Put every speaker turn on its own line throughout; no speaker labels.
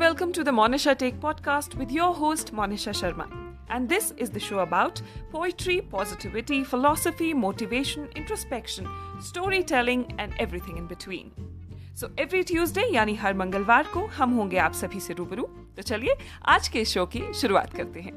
welcome to the Monisha Take podcast with your host Monisha Sharma. And this is the show about poetry, positivity, philosophy, motivation, introspection, storytelling and everything in between. So every Tuesday यानी हर मंगलवार को हम होंगे आप सभी से रूबरू तो चलिए आज के शो की शुरुआत करते हैं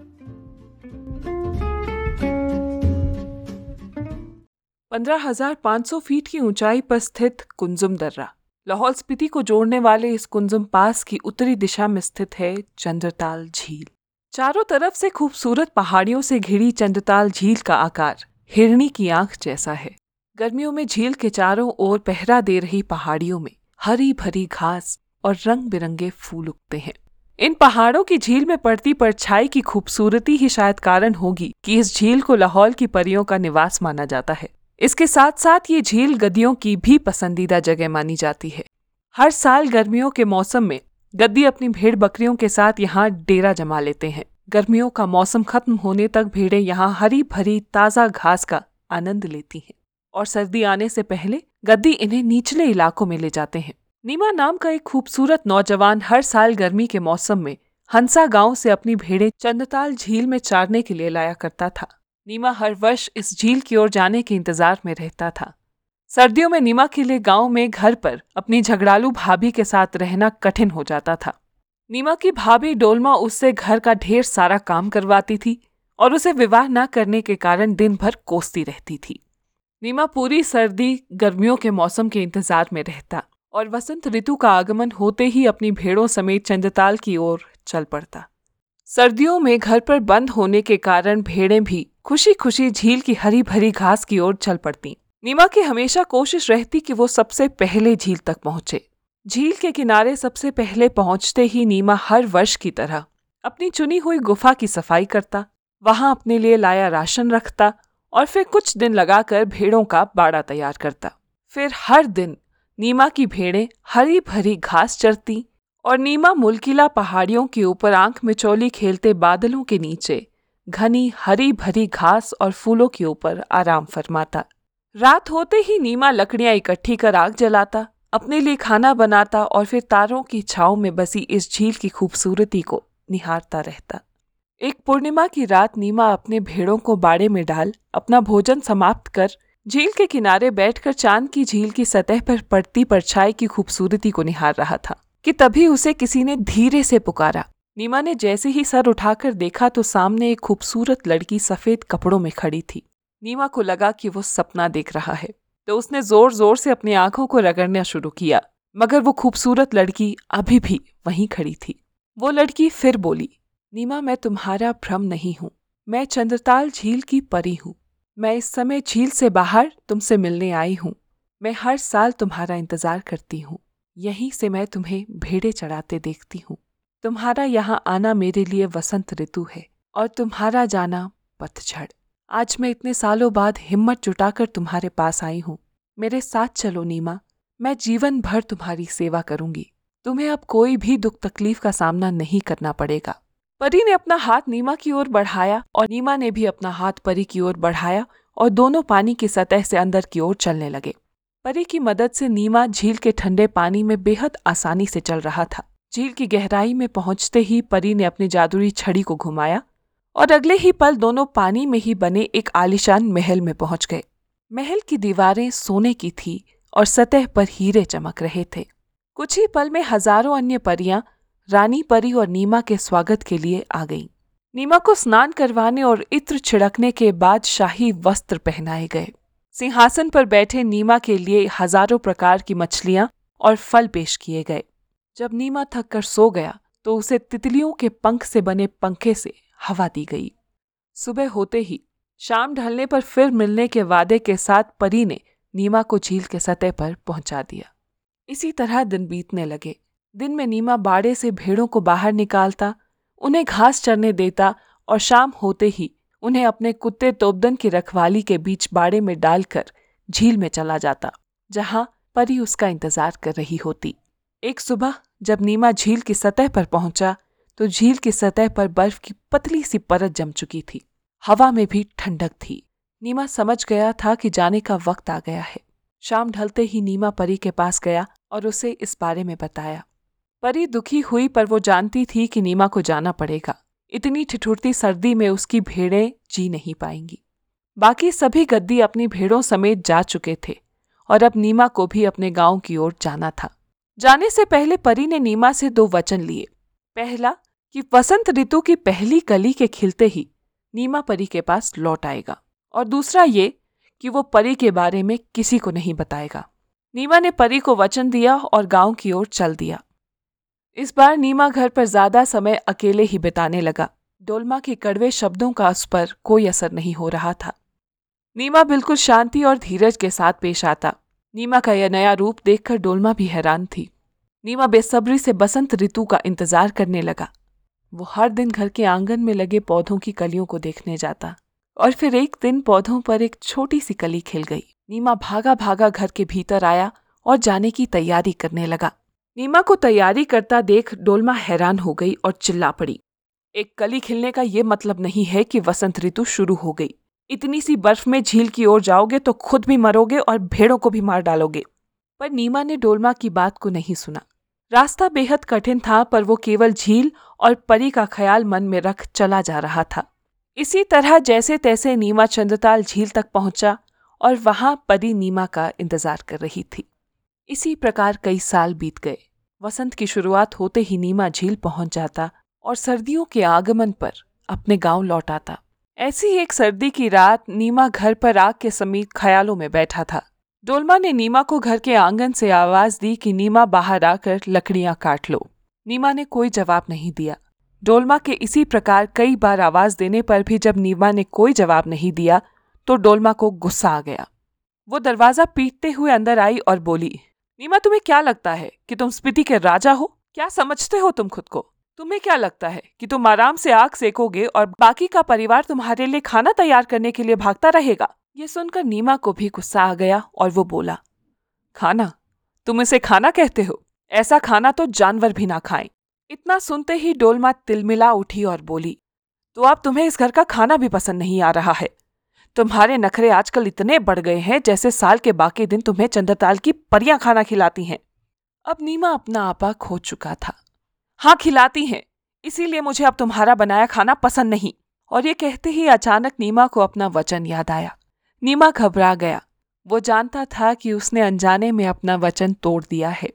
पंद्रह हज़ार पाँच सौ फीट की ऊंचाई पर स्थित कुंजुम दर्रा लाहौल स्पीति को जोड़ने वाले इस कुंजुम पास की उत्तरी दिशा में स्थित है चंद्रताल झील। चारों तरफ़ से खूबसूरत पहाड़ियों से घिरी चंद्रताल झील का आकार हिरणी की आँख जैसा है। गर्मियों में झील के चारों ओर पहरा दे रही पहाड़ियों में हरी भरी घास और रंग बिरंगे फूल उगते हैं। इन पहाड़ों की झील में पड़ती परछाई की खूबसूरती ही शायद कारण होगी कि इस झील को लाहौल की परियों का निवास माना जाता है। इसके साथ साथ ये झील गद्दियों की भी पसंदीदा जगह मानी जाती है। हर साल गर्मियों के मौसम में गद्दी अपनी भेड़ बकरियों के साथ यहाँ डेरा जमा लेते हैं। गर्मियों का मौसम खत्म होने तक भेड़ें यहाँ हरी भरी ताज़ा घास का आनंद लेती हैं। और सर्दी आने से पहले गद्दी इन्हें निचले इलाकों में ले जाते हैं। नीमा नाम का एक खूबसूरत नौजवान हर साल गर्मी के मौसम में हंसा गाँव से अपनी भेड़ें चंदताल झील में चारने के लिए लाया करता था। नीमा हर वर्ष इस झील की ओर जाने के इंतज़ार में रहता था। सर्दियों में नीमा के लिए गाँव में घर पर अपनी झगड़ालू भाभी के साथ रहना कठिन हो जाता था। नीमा की भाभी डोलमा उससे घर का ढेर सारा काम करवाती थी और उसे विवाह न करने के कारण दिन भर कोसती रहती थी। नीमा पूरी सर्दी, गर्मियों के मौसम के इंतज़ार में रहता और वसंत ऋतु का आगमन होते ही अपनी भेड़ों समेत चंदताल की ओर चल पड़ता। सर्दियों में घर पर बंद होने के कारण भेड़ें भी खुशी खुशी झील की हरी भरी घास की ओर चल पड़ती। नीमा की हमेशा कोशिश रहती कि वो सबसे पहले झील तक पहुँचे। झील के किनारे सबसे पहले पहुँचते ही नीमा हर वर्ष की तरह अपनी चुनी हुई गुफा की सफ़ाई करता, वहाँ अपने लिए लाया राशन रखता और फिर कुछ दिन लगाकर भेड़ों का बाड़ा तैयार करता। फिर हर दिन नीमा की भेड़ें हरी भरी घास चरती और नीमा मुल्किला पहाड़ियों के ऊपर आँख में चोली खेलते बादलों के नीचे, घनी हरी भरी घास और फूलों के ऊपर आराम फरमाता। रात होते ही नीमा लकड़ियाँ इकट्ठी कर आग जलाता, अपने लिए खाना बनाता और फिर तारों की छाव में बसी इस झील की खूबसूरती को निहारता रहता। एक पूर्णिमा की रात नीमा अपने भेड़ों को बाड़े में डाल, अपना भोजन समाप्त कर, झील के किनारे बैठकर चाँद की झील की सतह पर पड़ती परछाई की खूबसूरती को निहार रहा था। कि तभी उसे किसी ने धीरे से पुकारा। नीमा ने जैसे ही सर उठाकर देखा तो सामने एक खूबसूरत लड़की सफ़ेद कपड़ों में खड़ी थी। नीमा को लगा कि वो सपना देख रहा है तो उसने ज़ोर ज़ोर से अपनी आँखों को रगड़ना शुरू किया, मगर वो खूबसूरत लड़की अभी भी वहीं खड़ी थी। वो लड़की फिर बोली, नीमा, मैं तुम्हारा भ्रम नहीं हूँ, मैं चंद्रताल झील की परी हूँ। मैं इस समय झील से बाहर तुमसे मिलने आई हूँ। मैं हर साल तुम्हारा इंतज़ार करती हूँ। यहीं से मैं तुम्हें भेड़े चढ़ाते देखती हूँ। तुम्हारा यहाँ आना मेरे लिए वसंत ऋतु है और तुम्हारा जाना पतझड़। आज मैं इतने सालों बाद हिम्मत जुटाकर तुम्हारे पास आई हूँ। मेरे साथ चलो नीमा, मैं जीवन भर तुम्हारी सेवा करूँगी। तुम्हें अब कोई भी दुख तकलीफ़ का सामना नहीं करना पड़ेगा। परी ने अपना हाथ नीमा की ओर बढ़ाया और नीमा ने भी अपना हाथ परी की ओर बढ़ाया और दोनों पानी की सतह से अंदर की ओर चलने लगे। परी की मदद से नीमा झील के ठंडे पानी में बेहद आसानी से चल रहा था। झील की गहराई में पहुँचते ही परी ने अपनी जादुई छड़ी को घुमाया और अगले ही पल दोनों पानी में ही बने एक आलिशान महल में पहुँच गए। महल की दीवारें सोने की थी और सतह पर हीरे चमक रहे थे। कुछ ही पल में हज़ारों अन्य परियाँ, रानी परी और नीमा के स्वागत के लिए आ गईं। नीमा को स्नान करवाने और इत्र छिड़कने के बाद शाही वस्त्र पहनाए गए। सिंहासन पर बैठे नीमा के लिए हज़ारों प्रकार की मछलियाँ और फल पेश किए गए। जब नीमा थक कर सो गया तो उसे तितलियों के पंख से बने पंखे से हवा दी गई। सुबह होते ही, शाम ढलने पर फिर मिलने के वादे के साथ परी ने नीमा को झील के सतह पर पहुँचा दिया। इसी तरह दिन बीतने लगे। दिन में नीमा बाड़े से भेड़ों को बाहर निकालता, उन्हें घास चरने देता और शाम होते ही उन्हें अपने कुत्ते तोबदन की रखवाली के बीच बाड़े में डालकर झील में चला जाता, जहाँ परी उसका इंतज़ार कर रही होती। एक सुबह जब नीमा झील की सतह पर पहुँचा तो झील की सतह पर बर्फ़ की पतली सी परत जम चुकी थी। हवा में भी ठंडक थी। नीमा समझ गया था कि जाने का वक्त आ गया है। शाम ढलते ही नीमा परी के पास गया और उसे इस बारे में बताया। परी दुखी हुई पर वो जानती थी कि नीमा को जाना पड़ेगा। इतनी ठिठुरती सर्दी में उसकी भेड़ें जी नहीं पाएँगी। बाकी सभी गद्दी अपनी भेड़ों समेत जा चुके थे और अब नीमा को भी अपने गाँव की ओर जाना था। जाने से पहले परी ने नीमा से दो वचन लिए। पहला, कि वसंत ऋतु की पहली कली के खिलते ही नीमा परी के पास लौट आएगा। और दूसरा ये, कि वो परी के बारे में किसी को नहीं बताएगा। नीमा ने परी को वचन दिया और गाँव की ओर चल दिया। इस बार नीमा घर पर ज़्यादा समय अकेले ही बिताने लगा। डोलमा के कड़वे शब्दों का उस पर कोई असर नहीं हो रहा था। नीमा बिल्कुल शांति और धीरज के साथ पेश आता। नीमा का यह नया रूप देखकर डोलमा भी हैरान थी। नीमा बेसब्री से बसंत ऋतु का इंतज़ार करने लगा। वो हर दिन घर के आँगन में लगे पौधों की कलियों को देखने जाता और फिर एक दिन पौधों पर एक छोटी सी कली खिल गई। नीमा भागा भागा घर के भीतर आया और जाने की तैयारी करने लगा। नीमा को तैयारी करता देख डोलमा हैरान हो गई और चिल्ला पड़ी। एक कली खिलने का ये मतलब नहीं है कि वसंत ऋतु शुरू हो गई। इतनी सी बर्फ़ में झील की ओर जाओगे तो खुद भी मरोगे और भेड़ों को भी मार डालोगे। पर नीमा ने डोलमा की बात को नहीं सुना। रास्ता बेहद कठिन था, पर वो केवल झील और परी का ख्याल मन में रख चला जा रहा था। इसी तरह जैसे तैसे नीमा चंद्रताल झील तक पहुँचा और वहाँ परी नीमा का इंतज़ार कर रही थी। इसी प्रकार कई साल बीत गए। वसंत की शुरुआत होते ही नीमा झील पहुँच जाता और सर्दियों के आगमन पर अपने गाँव लौट आता। ऐसी एक सर्दी की रात नीमा घर पर आग के समीप ख्यालों में बैठा था। डोलमा ने नीमा को घर के आँगन से आवाज़ दी कि नीमा बाहर आकर लकड़ियाँ काट लो। नीमा ने कोई जवाब नहीं दिया। डोलमा के इसी प्रकार कई बार आवाज़ देने पर भी जब नीमा ने कोई जवाब नहीं दिया तो डोलमा को गुस्सा आ गया। वो दरवाज़ा पीटते हुए अंदर आई और बोली नीमा, तुम्हें क्या लगता है कि तुम स्पीति के राजा हो? क्या समझते हो तुम खुद को? तुम्हें क्या लगता है कि तुम आराम से आग सेकोगे और बाकी का परिवार तुम्हारे लिए खाना तैयार करने के लिए भागता रहेगा? ये सुनकर नीमा को भी गुस्सा आ गया और वो बोला, खाना? तुम इसे खाना कहते हो? ऐसा खाना तो जानवर भी ना खाएँ। इतना सुनते ही डोलमा तिलमिला उठी और बोली तो अब तुम्हें इस घर का खाना भी पसंद नहीं आ रहा है। तुम्हारे नखरे आजकल इतने बढ़ गए हैं जैसे साल के बाकी दिन तुम्हें चंद्रताल की परियाँ खाना खिलाती हैं। अब नीमा अपना आपा खो चुका था। हाँ खिलाती हैं, इसीलिए मुझे अब तुम्हारा बनाया खाना पसंद नहीं। और ये कहते ही अचानक नीमा को अपना वचन याद आया। नीमा घबरा गया। वो जानता था कि उसने अनजाने में अपना वचन तोड़ दिया है।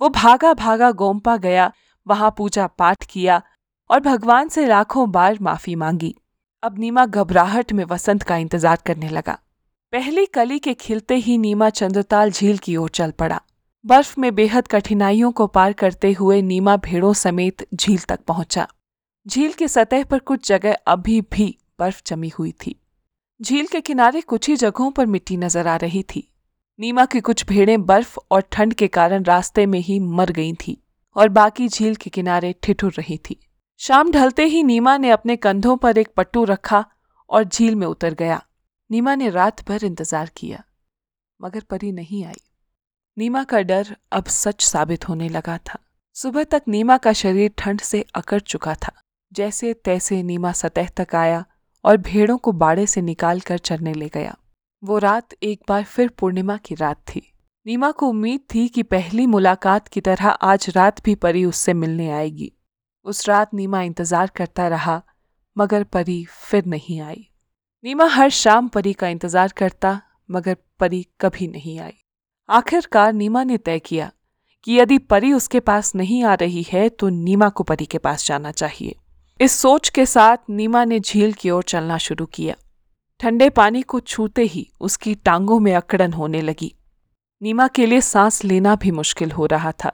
वो भागा भागा गोम्पा गया, वहाँ पूजा पाठ किया और भगवान से लाखों बार माफ़ी मांगी। अब नीमा घबराहट में वसंत का इंतज़ार करने लगा। पहली कली के खिलते ही नीमा चंद्रताल झील की ओर चल पड़ा। बर्फ़ में बेहद कठिनाइयों को पार करते हुए नीमा भेड़ों समेत झील तक पहुँचा। झील की सतह पर कुछ जगह अभी भी बर्फ़ जमी हुई थी। झील के किनारे कुछ ही जगहों पर मिट्टी नज़र आ रही थी। नीमा की कुछ भेड़ें बर्फ़ और ठंड के कारण रास्ते में ही मर गई थी और बाकी झील के किनारे ठिठुर रही थी। शाम ढलते ही नीमा ने अपने कंधों पर एक पट्टू रखा और झील में उतर गया। नीमा ने रात भर इंतज़ार किया, मगर परी नहीं आई। नीमा का डर अब सच साबित होने लगा था। सुबह तक नीमा का शरीर ठंड से अकड़ चुका था। जैसे तैसे नीमा सतह तक आया और भेड़ों को बाड़े से निकाल कर चरने ले गया। वो रात एक बार फिर पूर्णिमा की रात थी। नीमा को उम्मीद थी कि पहली मुलाकात की तरह आज रात भी परी उससे मिलने आएगी। उस रात नीमा इंतज़ार करता रहा, मगर परी फिर नहीं आई। नीमा हर शाम परी का इंतज़ार करता, मगर परी कभी नहीं आई। आखिरकार नीमा ने तय किया कि यदि परी उसके पास नहीं आ रही है तो नीमा को परी के पास जाना चाहिए। इस सोच के साथ नीमा ने झील की ओर चलना शुरू किया। ठंडे पानी को छूते ही उसकी टांगों में अकड़न होने लगी। नीमा के लिए सांस लेना भी मुश्किल हो रहा था,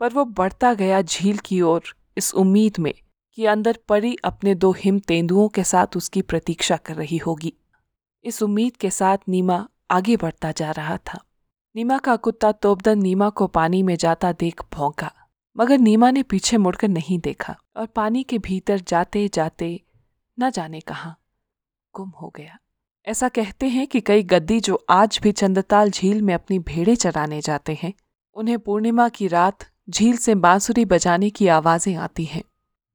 पर वो बढ़ता गया झील की ओर इस उम्मीद में कि अंदर परी अपने दो हिम तेंदुओं के साथ उसकी प्रतीक्षा कर रही होगी। इस उम्मीद के साथ नीमा आगे बढ़ता जा रहा था। नीमा का कुत्ता तोबदन नीमा को पानी में जाता देख भौंका, मगर नीमा ने पीछे मुड़कर नहीं देखा और पानी के भीतर जाते जाते न जाने कहा गुम हो गया। ऐसा कहते हैं कि कई गद्दी जो आज भी चंदताल झील में अपनी भेड़े चराने जाते हैं, उन्हें पूर्णिमा की रात झील से बांसुरी बजाने की आवाज़ें आती हैं,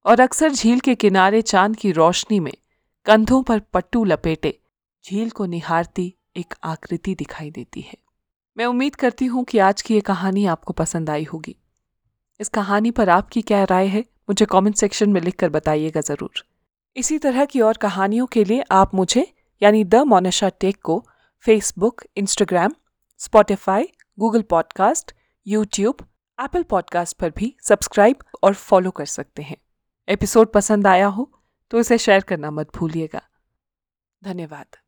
और अक्सर झील के किनारे चाँद की रोशनी में कंधों पर पट्टू लपेटे, झील को निहारती एक आकृति दिखाई देती है। मैं उम्मीद करती हूँ कि आज की ये कहानी आपको पसंद आई होगी। इस कहानी पर आपकी क्या राय है, मुझे कमेंट सेक्शन में लिखकर बताइएगा ज़रूर। इसी तरह की और कहानियों के लिए आप मुझे, यानी द मोनिशा टेक को Facebook Instagram Spotify Google podcast YouTube Apple podcast पर भी सब्सक्राइब और फॉलो कर सकते हैं। एपिसोड पसंद आया हो तो इसे शेयर करना मत भूलिएगा। धन्यवाद।